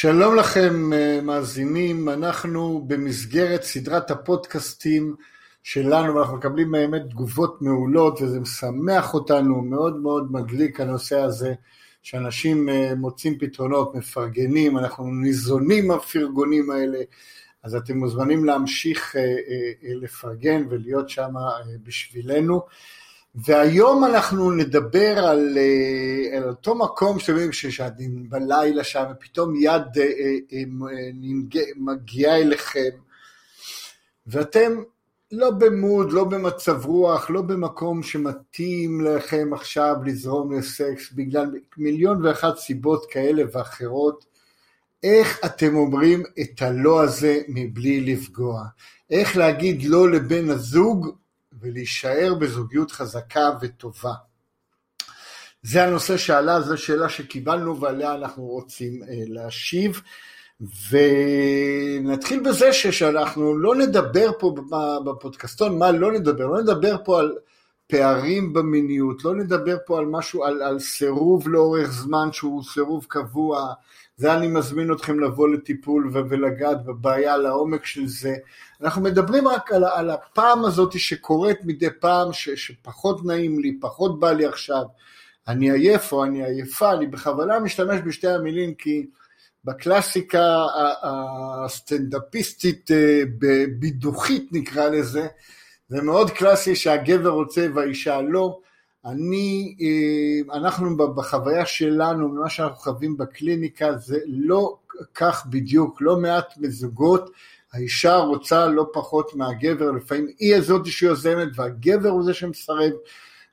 שלום לכם מאזינים, אנחנו במסגרת סדרת הפודקאסטים שלנו ואנחנו מקבלים באמת תגובות מעולות וזה משמח אותנו, מאוד מאוד מדליק הנושא הזה שאנשים מוצאים פתרונות, מפרגנים, אנחנו ניזונים מהפרגונים האלה, אז אתם מוזמנים להמשיך לפרגן ולהיות שם בשבילנו. והיום אנחנו נדבר על, על אותו מקום שאתם ששאתם בלילה שם ופתאום יד מגיעה אליכם ואתם לא במוד, לא במצב רוח, לא במקום שמתאים לכם עכשיו לזרום לסקס בגלל מיליון ואחת סיבות כאלה ואחרות, איך אתם אומרים את הלא הזה מבלי לפגוע? איך להגיד לא לבן הזוג ולהישאר בזוגיות חזקה וטובה. זה הנושא שעלה, זו שאלה שקיבלנו ועליה אנחנו רוצים להשיב. ונתחיל בזה שאנחנו לא נדבר פה בפודקאסטון, מה לא נדבר? לא נדבר פה על פערים במיניות, לא נדבר פה על משהו, על, על סירוב לאורך זמן שהוא סירוב קבוע, זה אני מזמין אתכם לבוא לטיפול ולגעת בבעיה לעומק של זה. אנחנו מדברים רק על, על הפעם הזאת שקורית מדי פעם, ש, שפחות נעים לי, פחות בא לי עכשיו, אני עייף או אני עייפה, אני בכוונה משתמש בשתי המילים כי בקלאסיקה הסטנדאפיסטית בידוכית נקרא לזה, זה מאוד קלאסי שהגבר רוצה והאישה לא. אני, אנחנו בחוויה שלנו, ממה שאנחנו חווים בקליניקה, זה לא כך בדיוק, לא מעט מזוגות, האישה רוצה לא פחות מהגבר, לפעמים היא הזאת שיוזמת והגבר הוא זה שמסרב,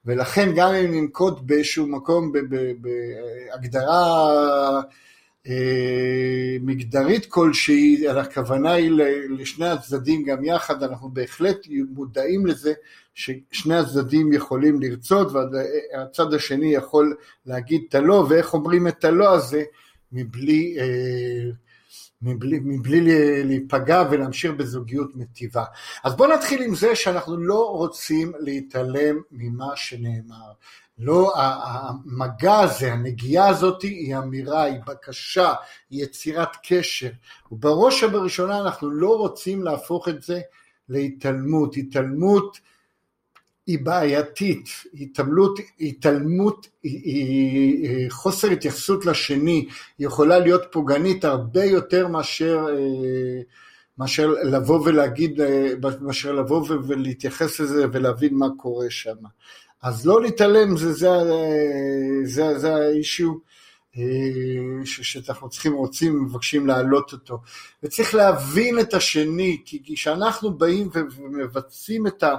ולכן גם אם ננקוט באיזשהו מקום בהגדרה מגדרית כלשהי, הכוונה היא לשני הצדדים גם יחד, אנחנו בהחלט מודעים לזה ששני הצדדים יכולים לרצות והצד השני יכול להגיד את הלא, ואיך אומרים את הלא הזה מבלי, מבלי, מבלי להיפגע ולהמשיך בזוגיות מטיבה. אז בואו נתחיל עם זה שאנחנו לא רוצים להתעלם ממה שנאמר. לא, המגע הזה, הנגיעה הזאת היא אמירה, היא בקשה, היא יצירת קשר, ובראש ובראשונה אנחנו לא רוצים להפוך את זה להתעלמות, התעלמות היא בעייתית, התעלמות, התעלמות היא, היא חוסר התייחסות לשני, היא יכולה להיות פוגענית הרבה יותר מאשר, מאשר לבוא ולהגיד, מאשר לבוא ולהתייחס לזה ולהבין מה קורה שם. אז לא להתעלם, זה, זה, זה, זה האישיו שאנחנו צריכים, רוצים, מבקשים להעלות אותו. וצריך להבין את השני, כי כשאנחנו באים ומבצעים את, ה,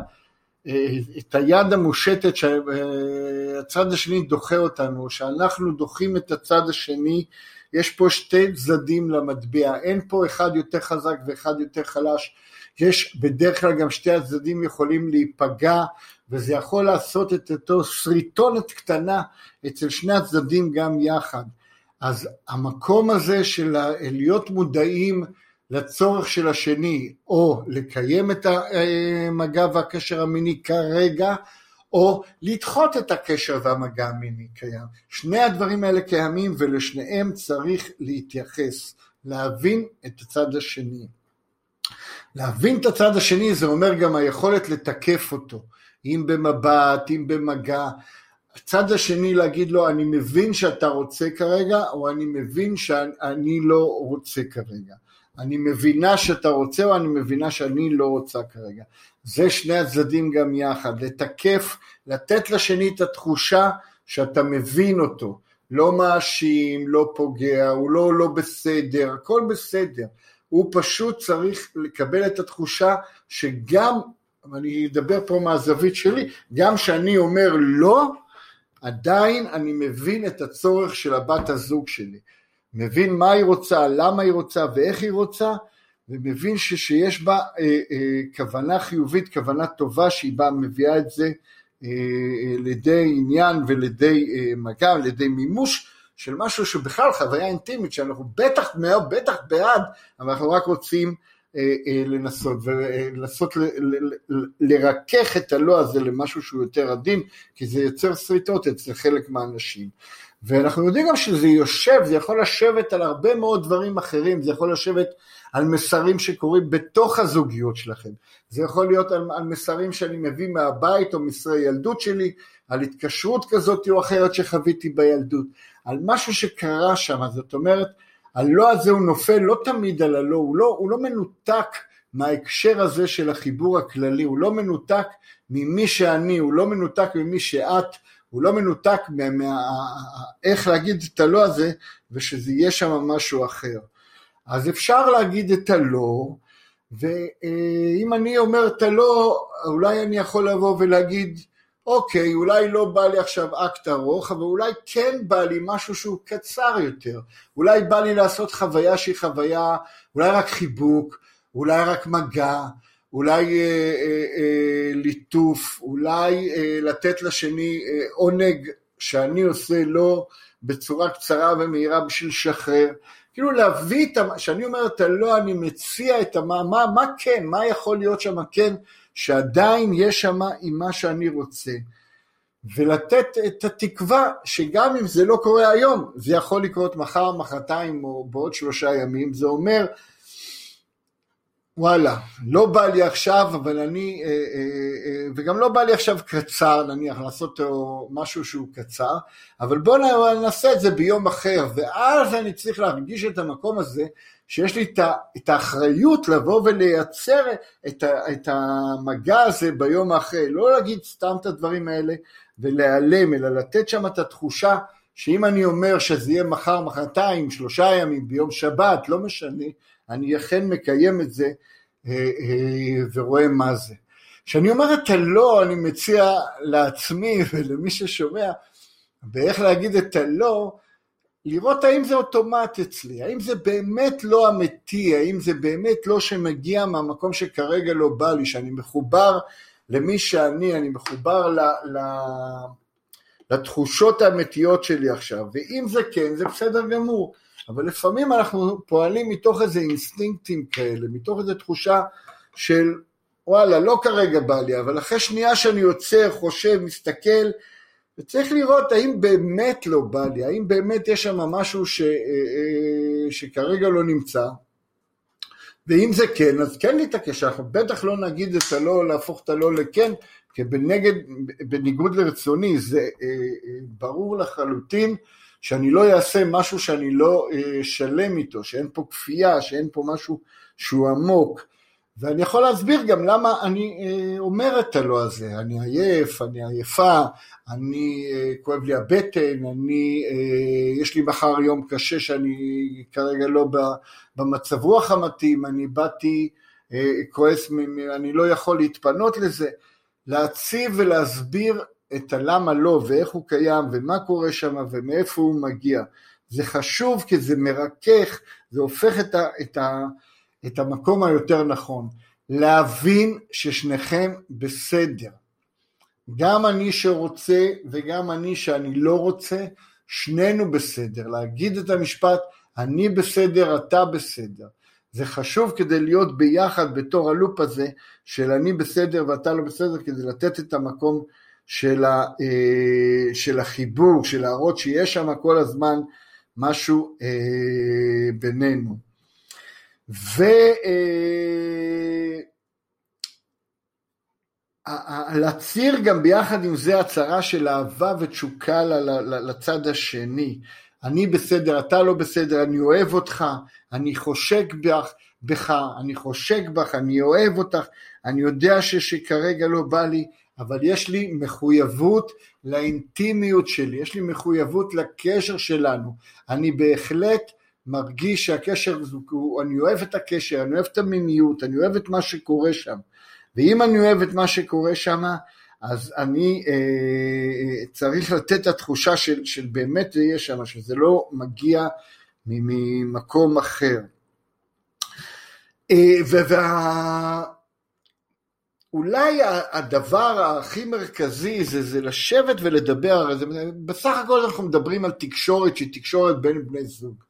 את היד המושטת שהצד השני דוחה אותנו, שאנחנו דוחים את הצד השני, יש פה שתי צדדים למטבע, אין פה אחד יותר חזק ואחד יותר חלש, יש בדרך כלל גם שתי הצדדים יכולים להיפגע וזה יכול לעשות את אותו שריטונת קטנה אצל שני הצדדים גם יחד. אז המקום הזה של להיות מודעים לצורך של השני, או לקיים את המגע והקשר המיני כרגע, או לדחות את הקשר והמגע המיני קיים. שני הדברים האלה קיימים ולשניהם צריך להתייחס, להבין את הצד השני. להבין את הצד השני זה אומר גם היכולת לתקף אותו. אם במבט, אם במגע. הצד השני להגיד לו, אני מבין שאתה רוצה כרגע, או אני מבין שאני לא רוצה כרגע. אני מבינה שאתה רוצה, או אני מבינה שאני לא רוצה כרגע. זה שני הצדדים גם יחד, לתקף, לתת לשני את התחושה שאתה מבין אותו. לא מאשים, לא פוגע, הוא לא לא בסדר, הכל בסדר. הוא פשוט צריך לקבל את התחושה שגם אני אדבר פה מהזווית שלי, גם כשאני אומר לא, עדיין אני מבין את הצורך של הבת הזוג שלי. מבין מה היא רוצה, למה היא רוצה ואיך היא רוצה, ומבין שיש בה אה, אה, כוונה חיובית, כוונה טובה, שהיא באה, מביאה את זה אה, אה, לידי עניין ולידי אה, מגע, לידי מימוש של משהו שבכלל חוויה אינטימית, שאנחנו בטח בטח בעד, אבל אנחנו רק רוצים לנסות, ולנסות לרכך את הלא הזה למשהו שהוא יותר עדין, כי זה יוצר שריטות אצל חלק מהאנשים. ואנחנו יודעים גם שזה יושב, זה יכול לשבת על הרבה מאוד דברים אחרים, זה יכול לשבת על מסרים שקורים בתוך הזוגיות שלכם, זה יכול להיות על, על מסרים שאני מביא מהבית או מסרי ילדות שלי, על התקשרות כזאת או אחרת שחוויתי בילדות, על משהו שקרה שם, זאת אומרת, הלא הזה הוא נופל לא תמיד על הלא, הוא לא, הוא לא מנותק מההקשר הזה של החיבור הכללי, הוא לא מנותק ממי שאני, הוא לא מנותק ממי שאת, הוא לא מנותק מה... איך להגיד את הלא הזה ושזה יהיה שם משהו אחר. אז אפשר להגיד את הלא, ואם אני אומר את הלא, אולי אני יכול לבוא ולהגיד, אוקיי, אולי לא בא לי עכשיו אקט ארוך, אבל אולי כן בא לי משהו שהוא קצר יותר. אולי בא לי לעשות חוויה שהיא חוויה, אולי רק חיבוק, אולי רק מגע, אולי אה, אה, אה, ליטוף, אולי אה, לתת לשני אה, עונג שאני עושה לו בצורה קצרה ומהירה בשביל לשחרר. כאילו להביא את, כשאני אומר את הלא, אני מציע את המה, מה, מה כן, מה יכול להיות שם כן, שעדיין יש שם עם מה שאני רוצה. ולתת את התקווה שגם אם זה לא קורה היום, זה יכול לקרות מחר, מחרתיים או בעוד שלושה ימים, זה אומר וואלה, לא בא לי עכשיו, אבל אני, אה, אה, אה, וגם לא בא לי עכשיו קצר, נניח, לעשות משהו שהוא קצר, אבל בואו נעשה את זה ביום אחר, ואז אני צריך להרגיש את המקום הזה, שיש לי את האחריות לבוא ולייצר את, את המגע הזה ביום האחרי, לא להגיד סתם את הדברים האלה ולהיעלם, אלא לתת שם את התחושה שאם אני אומר שזה יהיה מחר, מחרתיים, שלושה ימים, ביום שבת, לא משנה, אני אכן מקיים את זה אה, אה, ורואה מה זה. כשאני אומר את הלא, אני מציע לעצמי ולמי ששומע, באיך להגיד את הלא, לראות האם זה אוטומט אצלי, האם זה באמת לא אמיתי, האם זה באמת לא שמגיע מהמקום שכרגע לא בא לי, שאני מחובר למי שאני, אני מחובר ל, ל, לתחושות האמיתיות שלי עכשיו, ואם זה כן, זה בסדר גמור. אבל לפעמים אנחנו פועלים מתוך איזה אינסטינקטים כאלה, מתוך איזו תחושה של וואלה, לא כרגע בא לי, אבל אחרי שנייה שאני עוצר, חושב, מסתכל, וצריך לראות האם באמת לא בא לי, האם באמת יש שם משהו ש, אה, אה, שכרגע לא נמצא, ואם זה כן, אז כן להתעקש, אנחנו בטח לא נגיד את הלא, להפוך את הלא לכן, כי בניגוד לרצוני, זה אה, ברור לחלוטין שאני לא אעשה משהו שאני לא אה, שלם איתו, שאין פה כפייה, שאין פה משהו שהוא עמוק. ואני יכול להסביר גם למה אני אה, אומר את הלא הזה, אני עייף, אני עייפה, אני, אה, כואב לי הבטן, אני, יש לי מחר יום קשה שאני כרגע לא במצב רוח המתאים, אני באתי כועס, אני לא יכול להתפנות לזה, להציב ולהסביר את הלמה לא ואיך הוא קיים ומה קורה שם ומאיפה הוא מגיע. זה חשוב כי זה מרכך, זה הופך את, ה, את, ה, את המקום היותר נכון. להבין ששניכם בסדר. גם אני שרוצה וגם אני שאני לא רוצה, שנינו בסדר. להגיד את המשפט, אני בסדר, אתה בסדר. זה חשוב כדי להיות ביחד בתור הלופ הזה של אני בסדר ואתה לא בסדר, כדי לתת את המקום של, ה, אה, של החיבור, של להראות שיש שם כל הזמן משהו אה, בינינו. ולהצהיר אה, גם ביחד עם זה הצהרה של אהבה ותשוקה לצד השני. אני בסדר, אתה לא בסדר, אני אוהב אותך, אני חושק בך, בך, אני חושק בך, אני אוהב אותך, אני יודע שכרגע לא בא לי, אבל יש לי מחויבות לאינטימיות שלי, יש לי מחויבות לקשר שלנו. אני בהחלט מרגיש שהקשר, אני אוהב את הקשר, אני אוהב את המיניות, אני אוהב את מה שקורה שם. ואם אני אוהב את מה שקורה שם, אז אני אה, צריך לתת את התחושה של, של באמת זה יהיה שם, שזה לא מגיע ממקום אחר. אה, וה... אולי הדבר הכי מרכזי זה, זה לשבת ולדבר, זה, בסך הכל אנחנו מדברים על תקשורת שהיא תקשורת בין בני זוג.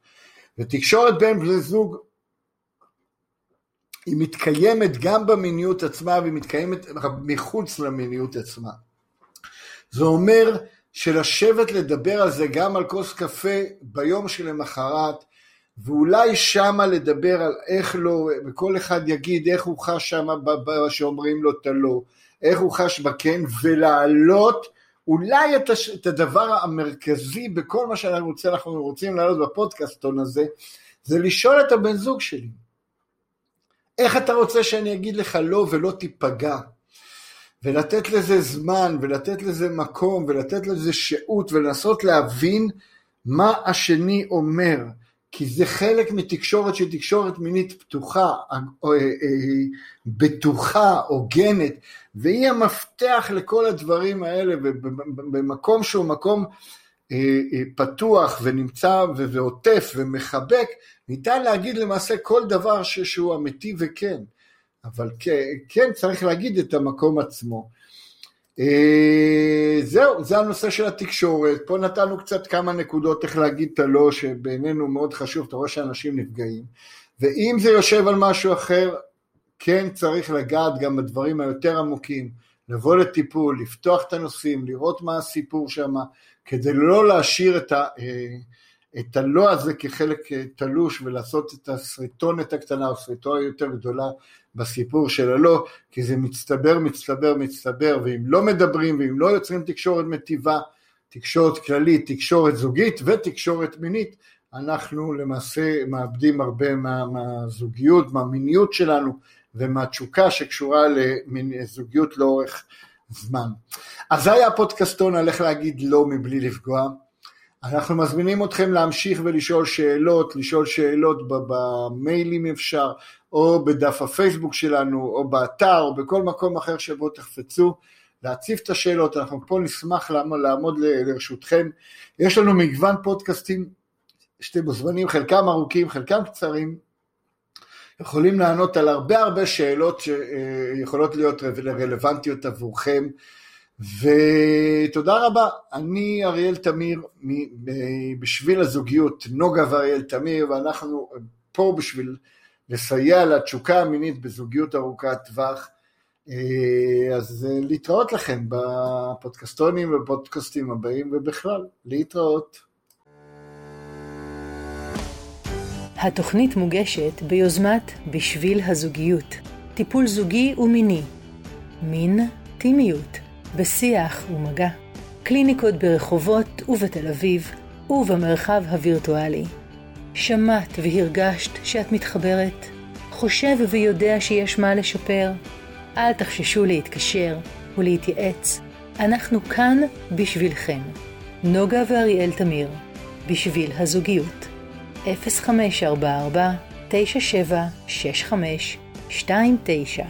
ותקשורת בין בני זוג היא מתקיימת גם במיניות עצמה והיא מתקיימת מחוץ למיניות עצמה. זה אומר שלשבת לדבר על זה גם על כוס קפה ביום שלמחרת, ואולי שמה לדבר על איך לא, וכל אחד יגיד איך הוא חש שמה שאומרים לו את הלא, איך הוא חש בכן, ולהעלות אולי את, הש, את הדבר המרכזי בכל מה שאנחנו רוצים, אנחנו רוצים להעלות בפודקאסטון הזה, זה לשאול את הבן זוג שלי, איך אתה רוצה שאני אגיד לך לא ולא תיפגע? ולתת לזה זמן, ולתת לזה מקום, ולתת לזה שהות, ולנסות להבין מה השני אומר. כי זה חלק מתקשורת שהיא תקשורת מינית פתוחה, אה, אה, בטוחה, הוגנת, והיא המפתח לכל הדברים האלה, ובמקום שהוא מקום אה, פתוח ונמצא ועוטף ומחבק, ניתן להגיד למעשה כל דבר שהוא אמיתי וכן, אבל כן צריך להגיד את המקום עצמו. אה, זהו, זה הנושא של התקשורת, פה נתנו קצת כמה נקודות איך להגיד את הלא, שבעינינו מאוד חשוב, אתה רואה שאנשים נפגעים, ואם זה יושב על משהו אחר, כן צריך לגעת גם בדברים היותר עמוקים, לבוא לטיפול, לפתוח את הנושאים, לראות מה הסיפור שם, כדי לא להשאיר את, ה, אה, את הלא הזה כחלק אה, תלוש ולעשות את הסריטונת הקטנה או סריטו היותר גדולה בסיפור של הלא, כי זה מצטבר, מצטבר, מצטבר, ואם לא מדברים ואם לא יוצרים תקשורת מטיבה, תקשורת כללית, תקשורת זוגית ותקשורת מינית, אנחנו למעשה מאבדים הרבה מה, מהזוגיות, מהמיניות שלנו ומהתשוקה שקשורה לזוגיות לאורך זמן. אז זה היה הפודקאסטון על איך להגיד לא מבלי לפגוע. אנחנו מזמינים אתכם להמשיך ולשאול שאלות, לשאול שאלות במיילים אפשר, או בדף הפייסבוק שלנו, או באתר, או בכל מקום אחר שבו תחפצו, להציף את השאלות, אנחנו פה נשמח לעמוד, לרשותכם. יש לנו מגוון פודקאסטים שאתם מוזמנים, חלקם ארוכים, חלקם קצרים, יכולים לענות על הרבה הרבה שאלות שיכולות להיות רלוונטיות עבורכם. ותודה רבה, אני אריאל תמיר בשביל הזוגיות, נוגה ואריאל תמיר, ואנחנו פה בשביל לסייע לתשוקה המינית בזוגיות ארוכת טווח. אה, אז אה, להתראות לכם בפודקאסטונים ובפודקאסטים הבאים ובכלל, להתראות. התוכנית מוגשת ביוזמת בשביל הזוגיות, טיפול זוגי ומיני, מין, טימיות. בשיח ומגע, קליניקות ברחובות ובתל אביב ובמרחב הווירטואלי. שמעת והרגשת שאת מתחברת? חושב ויודע שיש מה לשפר? אל תחששו להתקשר ולהתייעץ, אנחנו כאן בשבילכם. נוגה ואריאל תמיר, בשביל הזוגיות. 0544 9765 29